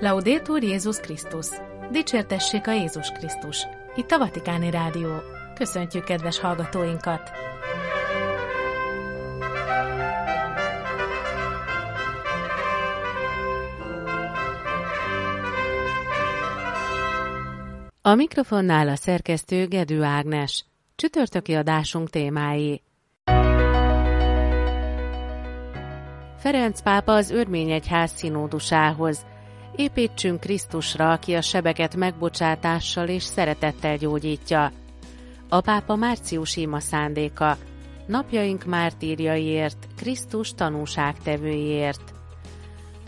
Laudétur Jézus Krisztus! Dicsértessék a Jézus Krisztus! Itt a Vatikáni Rádió. Köszöntjük kedves hallgatóinkat! A mikrofonnál a szerkesztő Gedő Ágnes. Csütörtöki adásunk témái. Ferenc pápa az Örményegyház színódusához. Építsünk Krisztusra, aki a sebeket megbocsátással és szeretettel gyógyítja. A pápa március ima szándéka. Napjaink mártírjaiért, Krisztus tanúságtevőjéért.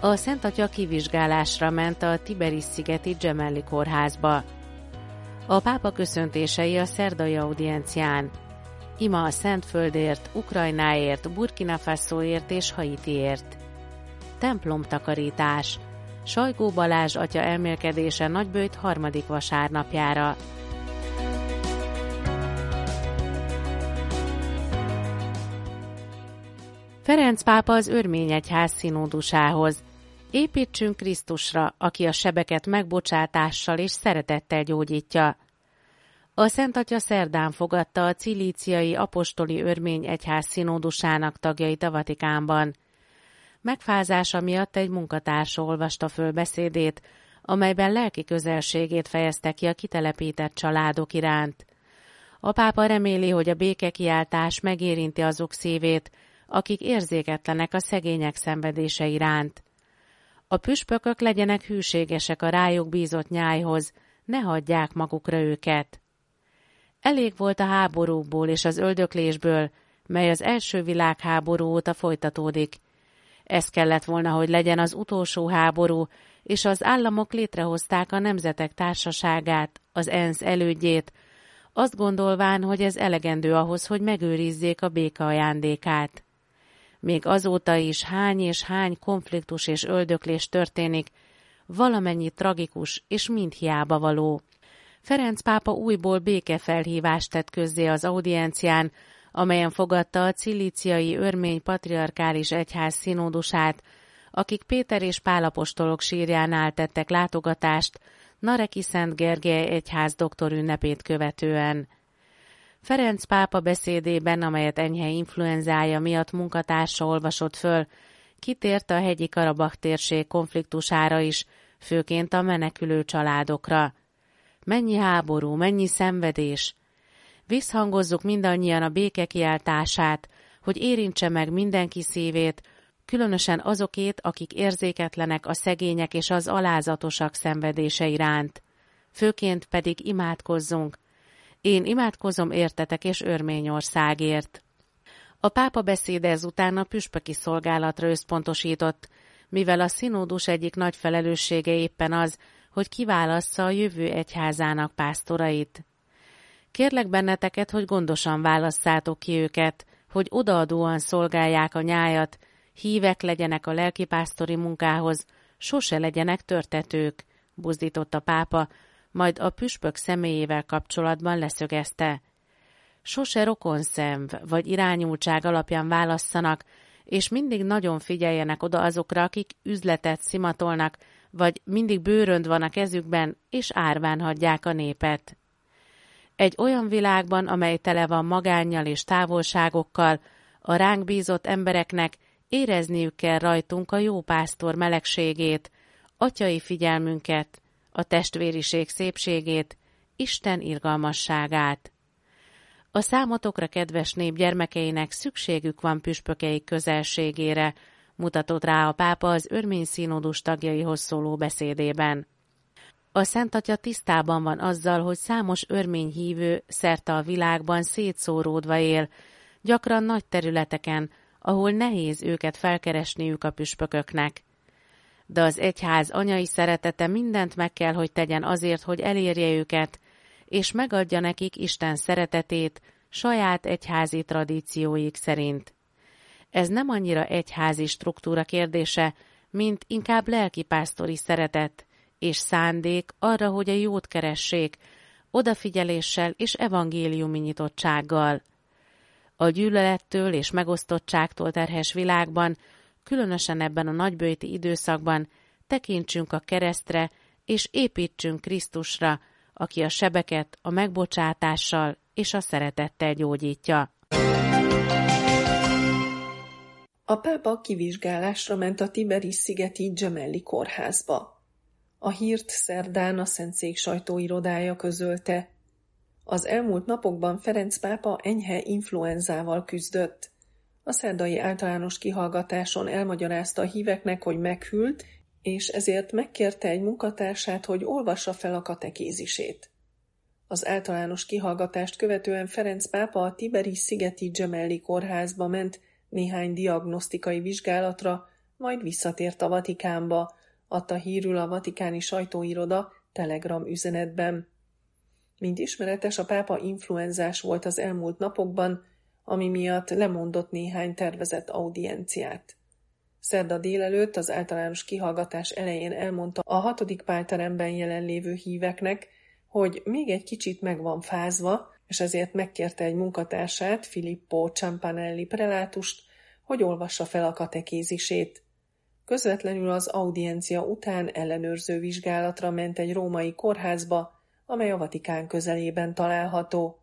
A Szent Atya kivizsgálásra ment a Tiberis-szigeti Gemelli kórházba. A pápa köszöntései a szerdai audiencián. Ima a Szentföldért, Ukrajnáért, Burkina Fasoért és Haitiért. Templomtakarítás. Sajgó Balázs atya elmélkedése nagybőjt harmadik vasárnapjára. Ferenc pápa az Örményegyház színódusához. Építsünk Krisztusra, aki a sebeket megbocsátással és szeretettel gyógyítja. A Szent Atya szerdán fogadta a cilíciai apostoli örmény egyház színódusának tagjait a Vatikánban. Megfázása miatt egy munkatárs olvasta föl beszédét, amelyben lelki közelségét fejezte ki a kitelepített családok iránt. A pápa reméli, hogy a békekiáltás megérinti azok szívét, akik érzéketlenek a szegények szenvedése iránt. A püspökök legyenek hűségesek a rájuk bízott nyájhoz, ne hagyják magukra őket. Elég volt a háborúból és az öldöklésből, mely az első világháború óta folytatódik. Ez kellett volna, hogy legyen az utolsó háború, és az államok létrehozták a Nemzetek Társaságát, az ENSZ elődjét, azt gondolván, hogy ez elegendő ahhoz, hogy megőrizzék a béka ajándékát. Még azóta is hány és hány konfliktus és öldöklés történik, valamennyi tragikus és mind hiába való. Ferenc pápa újból békefelhívást tett közzé az audiencián, amelyen fogadta a cilíciai örmény patriarkális egyház színódusát, akik Péter és Pálapostolok sírjánál tettek látogatást Nareki Szent Gergely egyház doktorünnepét követően. Ferenc pápa beszédében, amelyet enyhe influenzája miatt munkatársa olvasott föl, kitért a hegyi Karabak térség konfliktusára is, főként a menekülő családokra. Mennyi háború, mennyi szenvedés! Visszhangozzuk mindannyian a béke kiáltását, hogy érintse meg mindenki szívét, különösen azokét, akik érzéketlenek a szegények és az alázatosak szenvedése iránt. Főként pedig imádkozzunk. Én imádkozom értetek és Örményországért. A pápa beszéde ezután a püspöki szolgálatra összpontosított, mivel a színódus egyik nagy felelőssége éppen az, hogy kiválassza a jövő egyházának pásztorait. Kérlek benneteket, hogy gondosan válasszátok ki őket, hogy odaadóan szolgálják a nyájat, hívek legyenek a lelkipásztori munkához, sose legyenek törtetők, buzdított a pápa, majd a püspök személyével kapcsolatban leszögezte. Sose rokonszenv vagy irányultság alapján válasszanak, és mindig nagyon figyeljenek oda azokra, akik üzletet szimatolnak, vagy mindig bőrönd van a kezükben, és árván hagyják a népet. Egy olyan világban, amely tele van magánnyal és távolságokkal, a ránk bízott embereknek érezniük kell rajtunk a jó pásztor melegségét, atyai figyelmünket, a testvériség szépségét, Isten irgalmasságát. A számotokra kedves nép gyermekeinek szükségük van püspökeik közelségére, mutatott rá a pápa az örmény színódus tagjaihoz szóló beszédében. A Szent Atya tisztában van azzal, hogy számos örmény hívő szerte a világban szétszóródva él, gyakran nagy területeken, ahol nehéz őket felkeresniük a püspököknek. De az egyház anyai szeretete mindent meg kell, hogy tegyen azért, hogy elérje őket, és megadja nekik Isten szeretetét saját egyházi tradícióik szerint. Ez nem annyira egyházi struktúra kérdése, mint inkább lelkipásztori szeretet és szándék arra, hogy a jót keressék, odafigyeléssel és evangéliumi nyitottsággal. A gyűlölettől és megosztottságtól terhes világban, különösen ebben a nagybőjti időszakban tekintsünk a keresztre, és építsünk Krisztusra, aki a sebeket a megbocsátással és a szeretettel gyógyítja. A pápa kivizsgálásra ment a Tiberis-szigeti Gemelli kórházba. A hírt szerdán a Szentszék sajtóirodája közölte. Az elmúlt napokban Ferenc pápa enyhe influenzával küzdött. A szerdai általános kihallgatáson elmagyarázta a híveknek, hogy meghűlt, és ezért megkérte egy munkatársát, hogy olvassa fel a katekézisét. Az általános kihallgatást követően Ferenc pápa a Tiberi szigeti Gemelli kórházba ment néhány diagnosztikai vizsgálatra, majd visszatért a Vatikánba, adta hírül a vatikáni sajtóiroda telegram üzenetben. Mint ismeretes, a pápa influenzás volt az elmúlt napokban, ami miatt lemondott néhány tervezett audienciát. Szerda délelőtt az általános kihallgatás elején elmondta a hatodik pálteremben jelenlévő híveknek, hogy még egy kicsit meg van fázva, és ezért megkérte egy munkatársát, Filippo Ciampanelli prelátust, hogy olvassa fel a katekézisét. Közvetlenül az audiencia után ellenőrző vizsgálatra ment egy római kórházba, amely a Vatikán közelében található.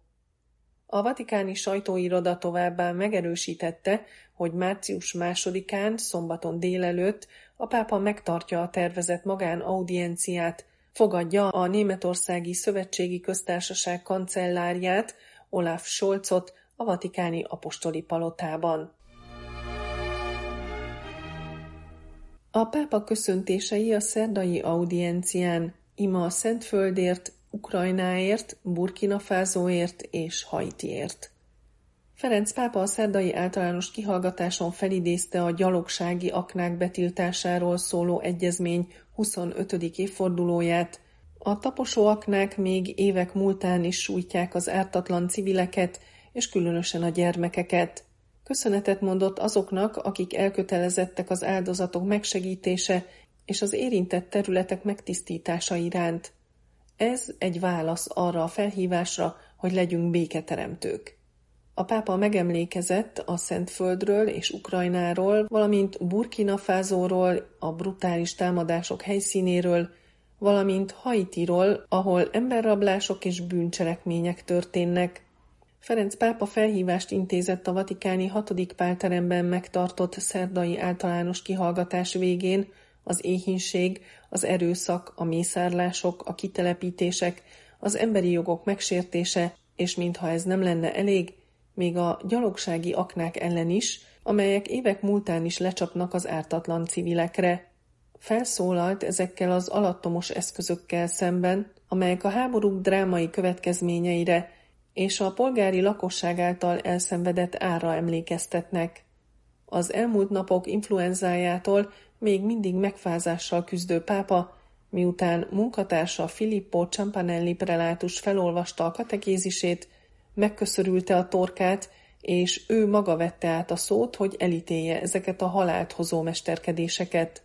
A vatikáni sajtóiroda továbbá megerősítette, hogy március másodikán, szombaton délelőtt a pápa megtartja a tervezett magánaudienciát, fogadja a Németországi Szövetségi Köztársaság kancellárját, Olaf Scholzot a vatikáni apostoli palotában. A pápa köszöntései a szerdai audiencián ima a Szentföldért, Ukrajnáért, Burkina Fázóért és Haitiért. Ferenc pápa a szerdai általános kihallgatáson felidézte a gyalogsági aknák betiltásáról szóló egyezmény 25. évfordulóját. A taposó aknák még évek múltán is sújtják az ártatlan civileket, és különösen a gyermekeket. Köszönetet mondott azoknak, akik elkötelezettek az áldozatok megsegítése és az érintett területek megtisztítása iránt. Ez egy válasz arra a felhívásra, hogy legyünk béketeremtők. A pápa megemlékezett a Szentföldről és Ukrajnáról, valamint Burkina Fázóról, a brutális támadások helyszínéről, valamint Haitiról, ahol emberrablások és bűncselekmények történnek. Ferenc pápa felhívást intézett a vatikáni hatodik pálteremben megtartott szerdai általános kihallgatás végén az éhínség, az erőszak, a mészárlások, a kitelepítések, az emberi jogok megsértése, és mintha ez nem lenne elég, még a gyalogsági aknák ellen is, amelyek évek múltán is lecsapnak az ártatlan civilekre. Felszólalt ezekkel az alattomos eszközökkel szemben, amelyek a háborúk drámai következményeire és a polgári lakosság által elszenvedett ára emlékeztetnek. Az elmúlt napok influenzájától még mindig megfázással küzdő pápa, miután munkatársa Filippo Ciampanelli prelátus felolvasta a katekézisét, megköszörülte a torkát, és ő maga vette át a szót, hogy elítélje ezeket a halált hozó mesterkedéseket.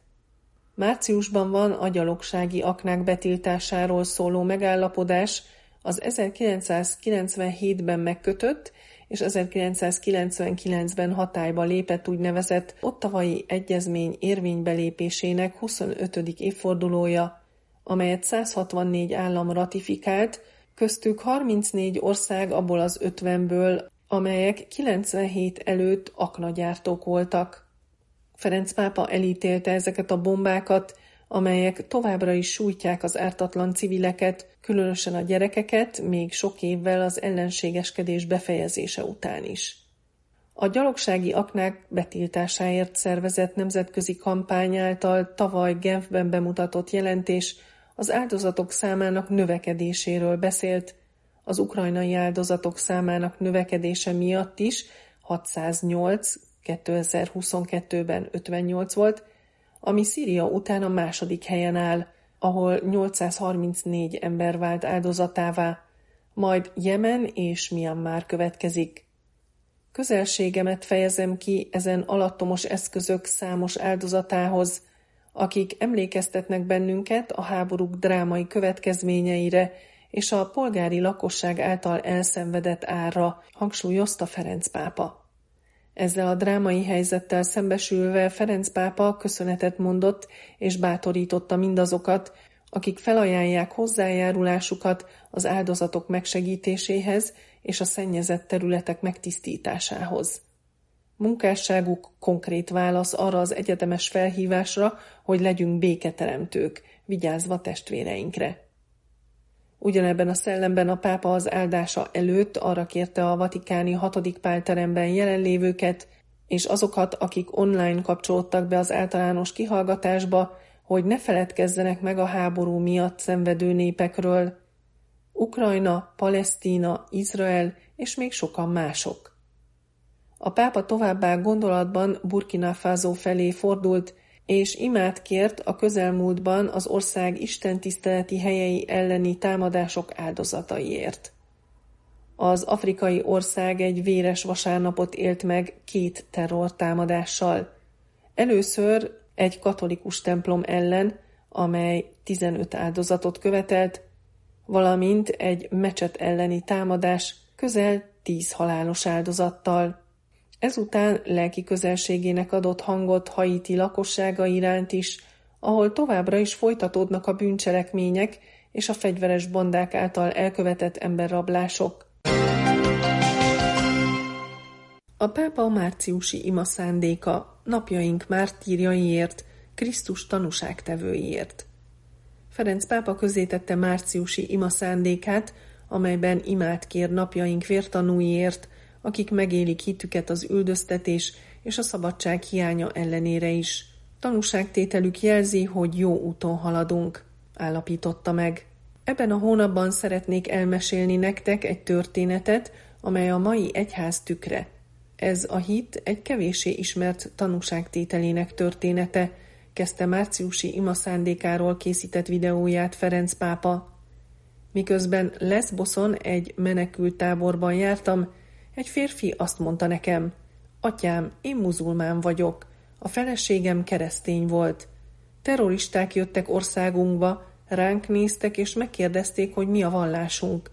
Márciusban van a gyalogsági aknák betiltásáról szóló megállapodás, az 1997-ben megkötött és 1999-ben hatályba lépett úgynevezett ottavai egyezmény érvénybelépésének 25. évfordulója, amelyet 164 állam ratifikált, köztük 34 ország abból az 50-ből, amelyek 97 előtt aknagyártók voltak. Ferenc pápa elítélte ezeket a bombákat, amelyek továbbra is sújtják az ártatlan civileket, különösen a gyerekeket, még sok évvel az ellenségeskedés befejezése után is. A gyalogsági aknák betiltásáért szervezett nemzetközi kampány által tavaly Genfben bemutatott jelentés az áldozatok számának növekedéséről beszélt, az ukrajnai áldozatok számának növekedése miatt is 608, 2022-ben 58 volt, ami Szíria után a második helyen áll, ahol 834 ember vált áldozatává, majd Jemen és Myanmar következik. Közelségemet fejezem ki ezen alattomos eszközök számos áldozatához, akik emlékeztetnek bennünket a háborúk drámai következményeire és a polgári lakosság által elszenvedett árra, hangsúlyozta Ferenc pápa. Ezzel a drámai helyzettel szembesülve Ferenc pápa köszönetet mondott és bátorította mindazokat, akik felajánlják hozzájárulásukat az áldozatok megsegítéséhez és a szennyezett területek megtisztításához. Munkásságuk konkrét válasz arra az egyetemes felhívásra, hogy legyünk béketeremtők, vigyázva testvéreinkre. Ugyanebben a szellemben a pápa az áldása előtt arra kérte a vatikáni hatodik pálteremben jelenlévőket, és azokat, akik online kapcsolódtak be az általános kihallgatásba, hogy ne feledkezzenek meg a háború miatt szenvedő népekről. Ukrajna, Palesztína, Izrael és még sokan mások. A pápa továbbá gondolatban Burkina Faso felé fordult, és imát kért a közelmúltban az ország istentiszteleti helyei elleni támadások áldozataiért. Az afrikai ország egy véres vasárnapot élt meg két terrortámadással. Először egy katolikus templom ellen, amely 15 áldozatot követelt, valamint egy mecset elleni támadás közel 10 halálos áldozattal. Ezután lelki közelségének adott hangot Haiti lakossága iránt is, ahol továbbra is folytatódnak a bűncselekmények és a fegyveres bandák által elkövetett emberrablások. A pápa márciusi ima szándéka napjaink mártírjaiért, Krisztus tanúságtevőiért. Ferenc pápa közétette márciusi ima szándékát, amelyben imát kér napjaink vértanúiért, akik megélik hitüket az üldöztetés és a szabadság hiánya ellenére is. Tanúságtételük jelzi, hogy jó úton haladunk, állapította meg. Ebben a hónapban szeretnék elmesélni nektek egy történetet, amely a mai egyház tükre. Ez a hit egy kevéssé ismert tanúságtételének története, kezdte márciusi ima szándékáról készített videóját Ferenc pápa. Miközben Lesboszon egy menekült táborban jártam, egy férfi azt mondta nekem, atyám, én muzulmán vagyok, a feleségem keresztény volt. Terroristák jöttek országunkba, ránk néztek és megkérdezték, hogy mi a vallásunk.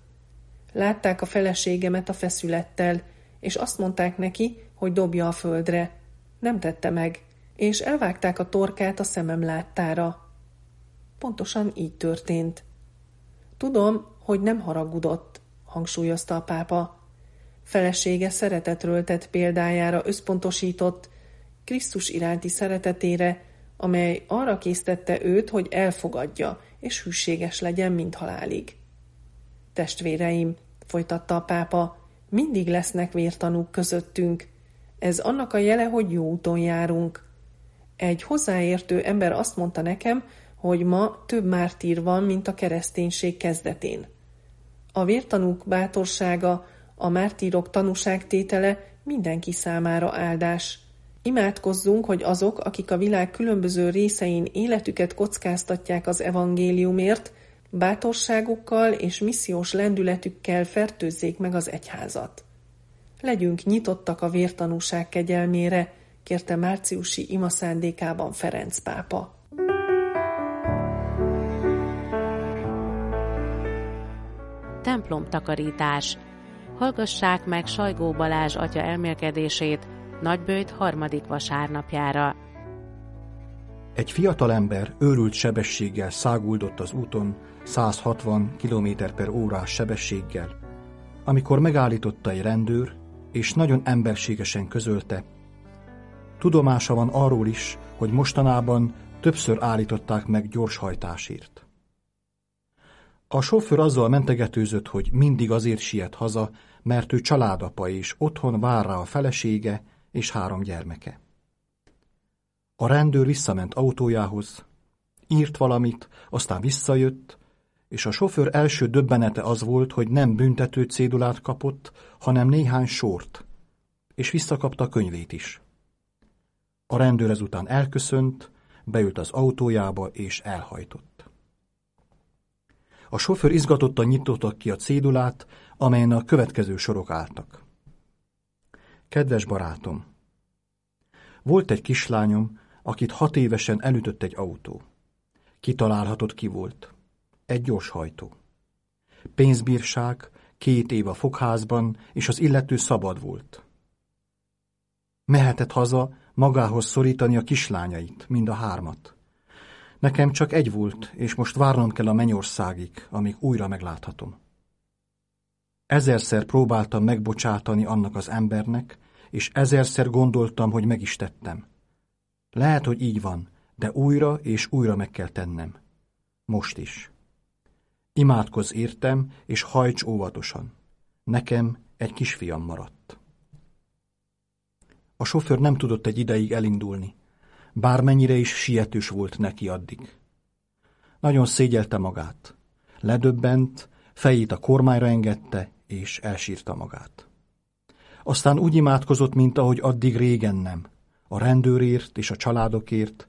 Látták a feleségemet a feszülettel, és azt mondták neki, hogy dobja a földre. Nem tette meg, és elvágták a torkát a szemem láttára. Pontosan így történt. Tudom, hogy nem haragudott, hangsúlyozta a pápa. Felesége szeretetről tett példájára összpontosított, Krisztus iránti szeretetére, amely arra késztette őt, hogy elfogadja és hűséges legyen, mint halálig. Testvéreim, folytatta a pápa, mindig lesznek vértanúk közöttünk. Ez annak a jele, hogy jó úton járunk. Egy hozzáértő ember azt mondta nekem, hogy ma több mártír van, mint a kereszténység kezdetén. A vértanúk bátorsága, a mártírok tanúságtétele mindenki számára áldás. Imádkozzunk, hogy azok, akik a világ különböző részein életüket kockáztatják az evangéliumért, bátorságukkal és missziós lendületükkel fertőzzék meg az egyházat. Legyünk nyitottak a vértanúság kegyelmére, kérte márciusi ima szándékában Ferenc pápa. Templomtakarítás Hallgassák meg Sajgó Balázs atya elmélkedését Nagybőjt harmadik vasárnapjára. Egy fiatalember őrült sebességgel száguldott az úton, 160 km per órás sebességgel, amikor megállította egy rendőr, és nagyon emberségesen közölte, tudomása van arról is, hogy mostanában többször állították meg gyorshajtásért. A sofőr azzal mentegetőzött, hogy mindig azért siet haza, mert ő családapa és otthon vár rá a felesége és három gyermeke. A rendőr visszament autójához, írt valamit, aztán visszajött, és a sofőr első döbbenete az volt, hogy nem büntető cédulát kapott, hanem néhány sort, és visszakapta a könyvét is. A rendőr ezután elköszönt, beült az autójába és elhajtott. A sofőr izgatottan nyitotta ki a cédulát, amelyen a következő sorok álltak. Kedves barátom! Volt egy kislányom, akit hat évesen elütött egy autó. Kitalálhatott ki volt. Egy gyorshajtó. Pénzbírság, két év a fogházban, és az illető szabad volt. Mehetett haza magához szorítani a kislányait, mind a hármat. Nekem csak egy volt, és most várnom kell a mennyországig, amíg újra megláthatom. Ezerszer próbáltam megbocsátani annak az embernek, és ezerszer gondoltam, hogy meg is tettem. Lehet, hogy így van, de újra és újra meg kell tennem. Most is. Imádkozz értem, és hajts óvatosan. Nekem egy kisfiam maradt. A sofőr nem tudott egy ideig elindulni, bármennyire is sietős volt neki addig. Nagyon szégyelte magát. Ledöbbent, fejét a kormányra engedte, és elsírta magát. Aztán úgy imádkozott, mint ahogy addig régen nem, a rendőrért és a családokért,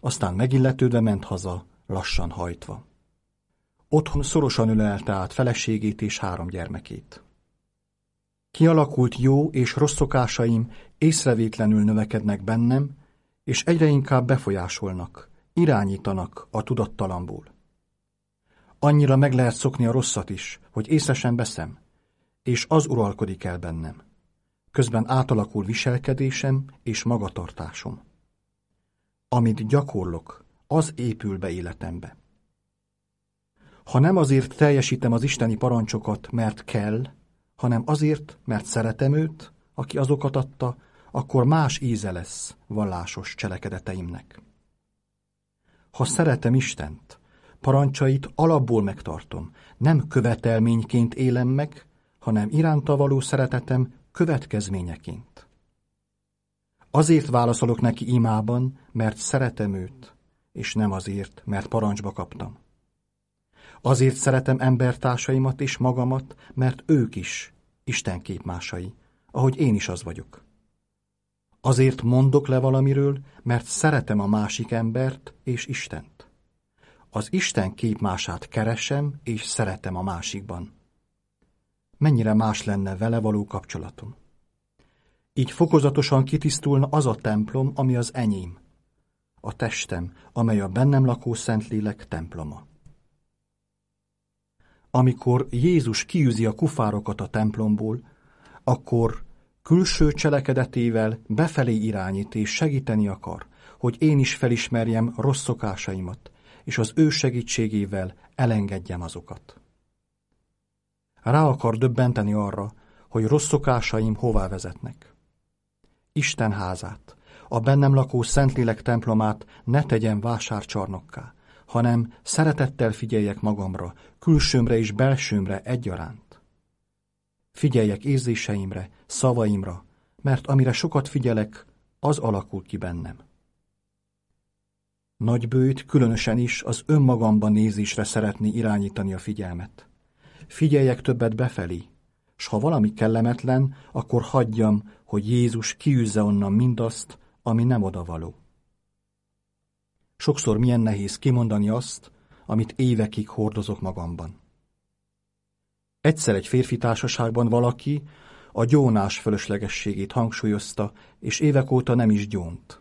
aztán megilletődve ment haza, lassan hajtva. Otthon szorosan ölelte át feleségét és három gyermekét. Kialakult jó és rossz szokásaim észrevétlenül növekednek bennem, és egyre inkább befolyásolnak, irányítanak a tudattalamból. Annyira meg lehet szokni a rosszat is, hogy észre sem veszem, és az uralkodik el bennem. Közben átalakul viselkedésem és magatartásom. Amit gyakorlok, az épül be életembe. Ha nem azért teljesítem az isteni parancsokat, mert kell, hanem azért, mert szeretem őt, aki azokat adta, akkor más íze lesz vallásos cselekedeteimnek. Ha szeretem Istent, parancsait alapból megtartom, nem követelményként élem meg, hanem iránta való szeretetem következményeként. Azért válaszolok neki imában, mert szeretem őt, és nem azért, mert parancsba kaptam. Azért szeretem embertársaimat és magamat, mert ők is Isten képmásai, ahogy én is az vagyok. Azért mondok le valamiről, mert szeretem a másik embert és Istent. Az Isten képmását keresem és szeretem a másikban. Mennyire más lenne vele való kapcsolatom. Így fokozatosan kitisztulna az a templom, ami az enyém. A testem, amely a bennem lakó Szentlélek temploma. Amikor Jézus kiűzi a kufárokat a templomból, akkor külső cselekedetével befelé irányít és segíteni akar, hogy én is felismerjem rossz szokásaimat, és az ő segítségével elengedjem azokat. Rá akar döbbenteni arra, hogy rossz szokásaim hová vezetnek. Isten házát, a bennem lakó Szentlélek templomát ne tegyen vásárcsarnokká, hanem szeretettel figyeljek magamra, külsőmre és belsőmre egyaránt. Figyeljek érzéseimre, szavaimra, mert amire sokat figyelek, az alakul ki bennem. Nagybőjt különösen is az önmagamban nézésre szeretné irányítani a figyelmet. Figyeljek többet befelé, s ha valami kellemetlen, akkor hagyjam, hogy Jézus kiűzze onnan mindazt, ami nem odavaló. Sokszor milyen nehéz kimondani azt, amit évekig hordozok magamban. Egyszer egy férfi társaságban valaki a gyónás fölöslegességét hangsúlyozta, és évek óta nem is gyónt.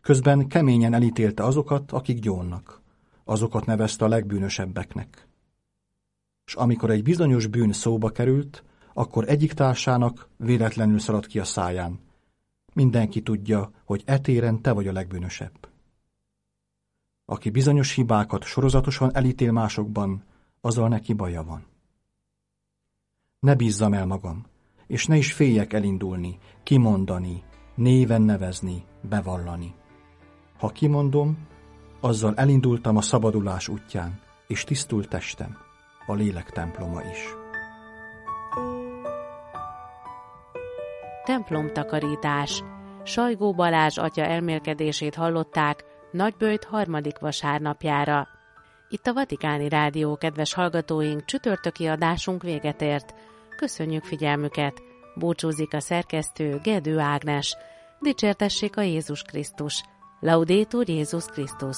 Közben keményen elítélte azokat, akik gyónnak. Azokat nevezte a legbűnösebbeknek. És amikor egy bizonyos bűn szóba került, akkor egyik társának véletlenül szaladt ki a száján. Mindenki tudja, hogy etéren te vagy a legbűnösebb. Aki bizonyos hibákat sorozatosan elítél másokban, azzal neki baja van. Ne bízzam el magam, és ne is féljek elindulni, kimondani, néven nevezni, bevallani. Ha kimondom, azzal elindultam a szabadulás útján, és tisztult testem, a lélek temploma is. Templomtakarítás Sajgó Balázs atya elmélkedését hallották Nagybőjt harmadik vasárnapjára. Itt a Vatikáni Rádió, kedves hallgatóink, csütörtöki adásunk véget ért. Köszönjük figyelmüket! Búcsúzik a szerkesztő Gedő Ágnes. Dicsértessék a Jézus Krisztus! Laudétur Jézus Krisztus!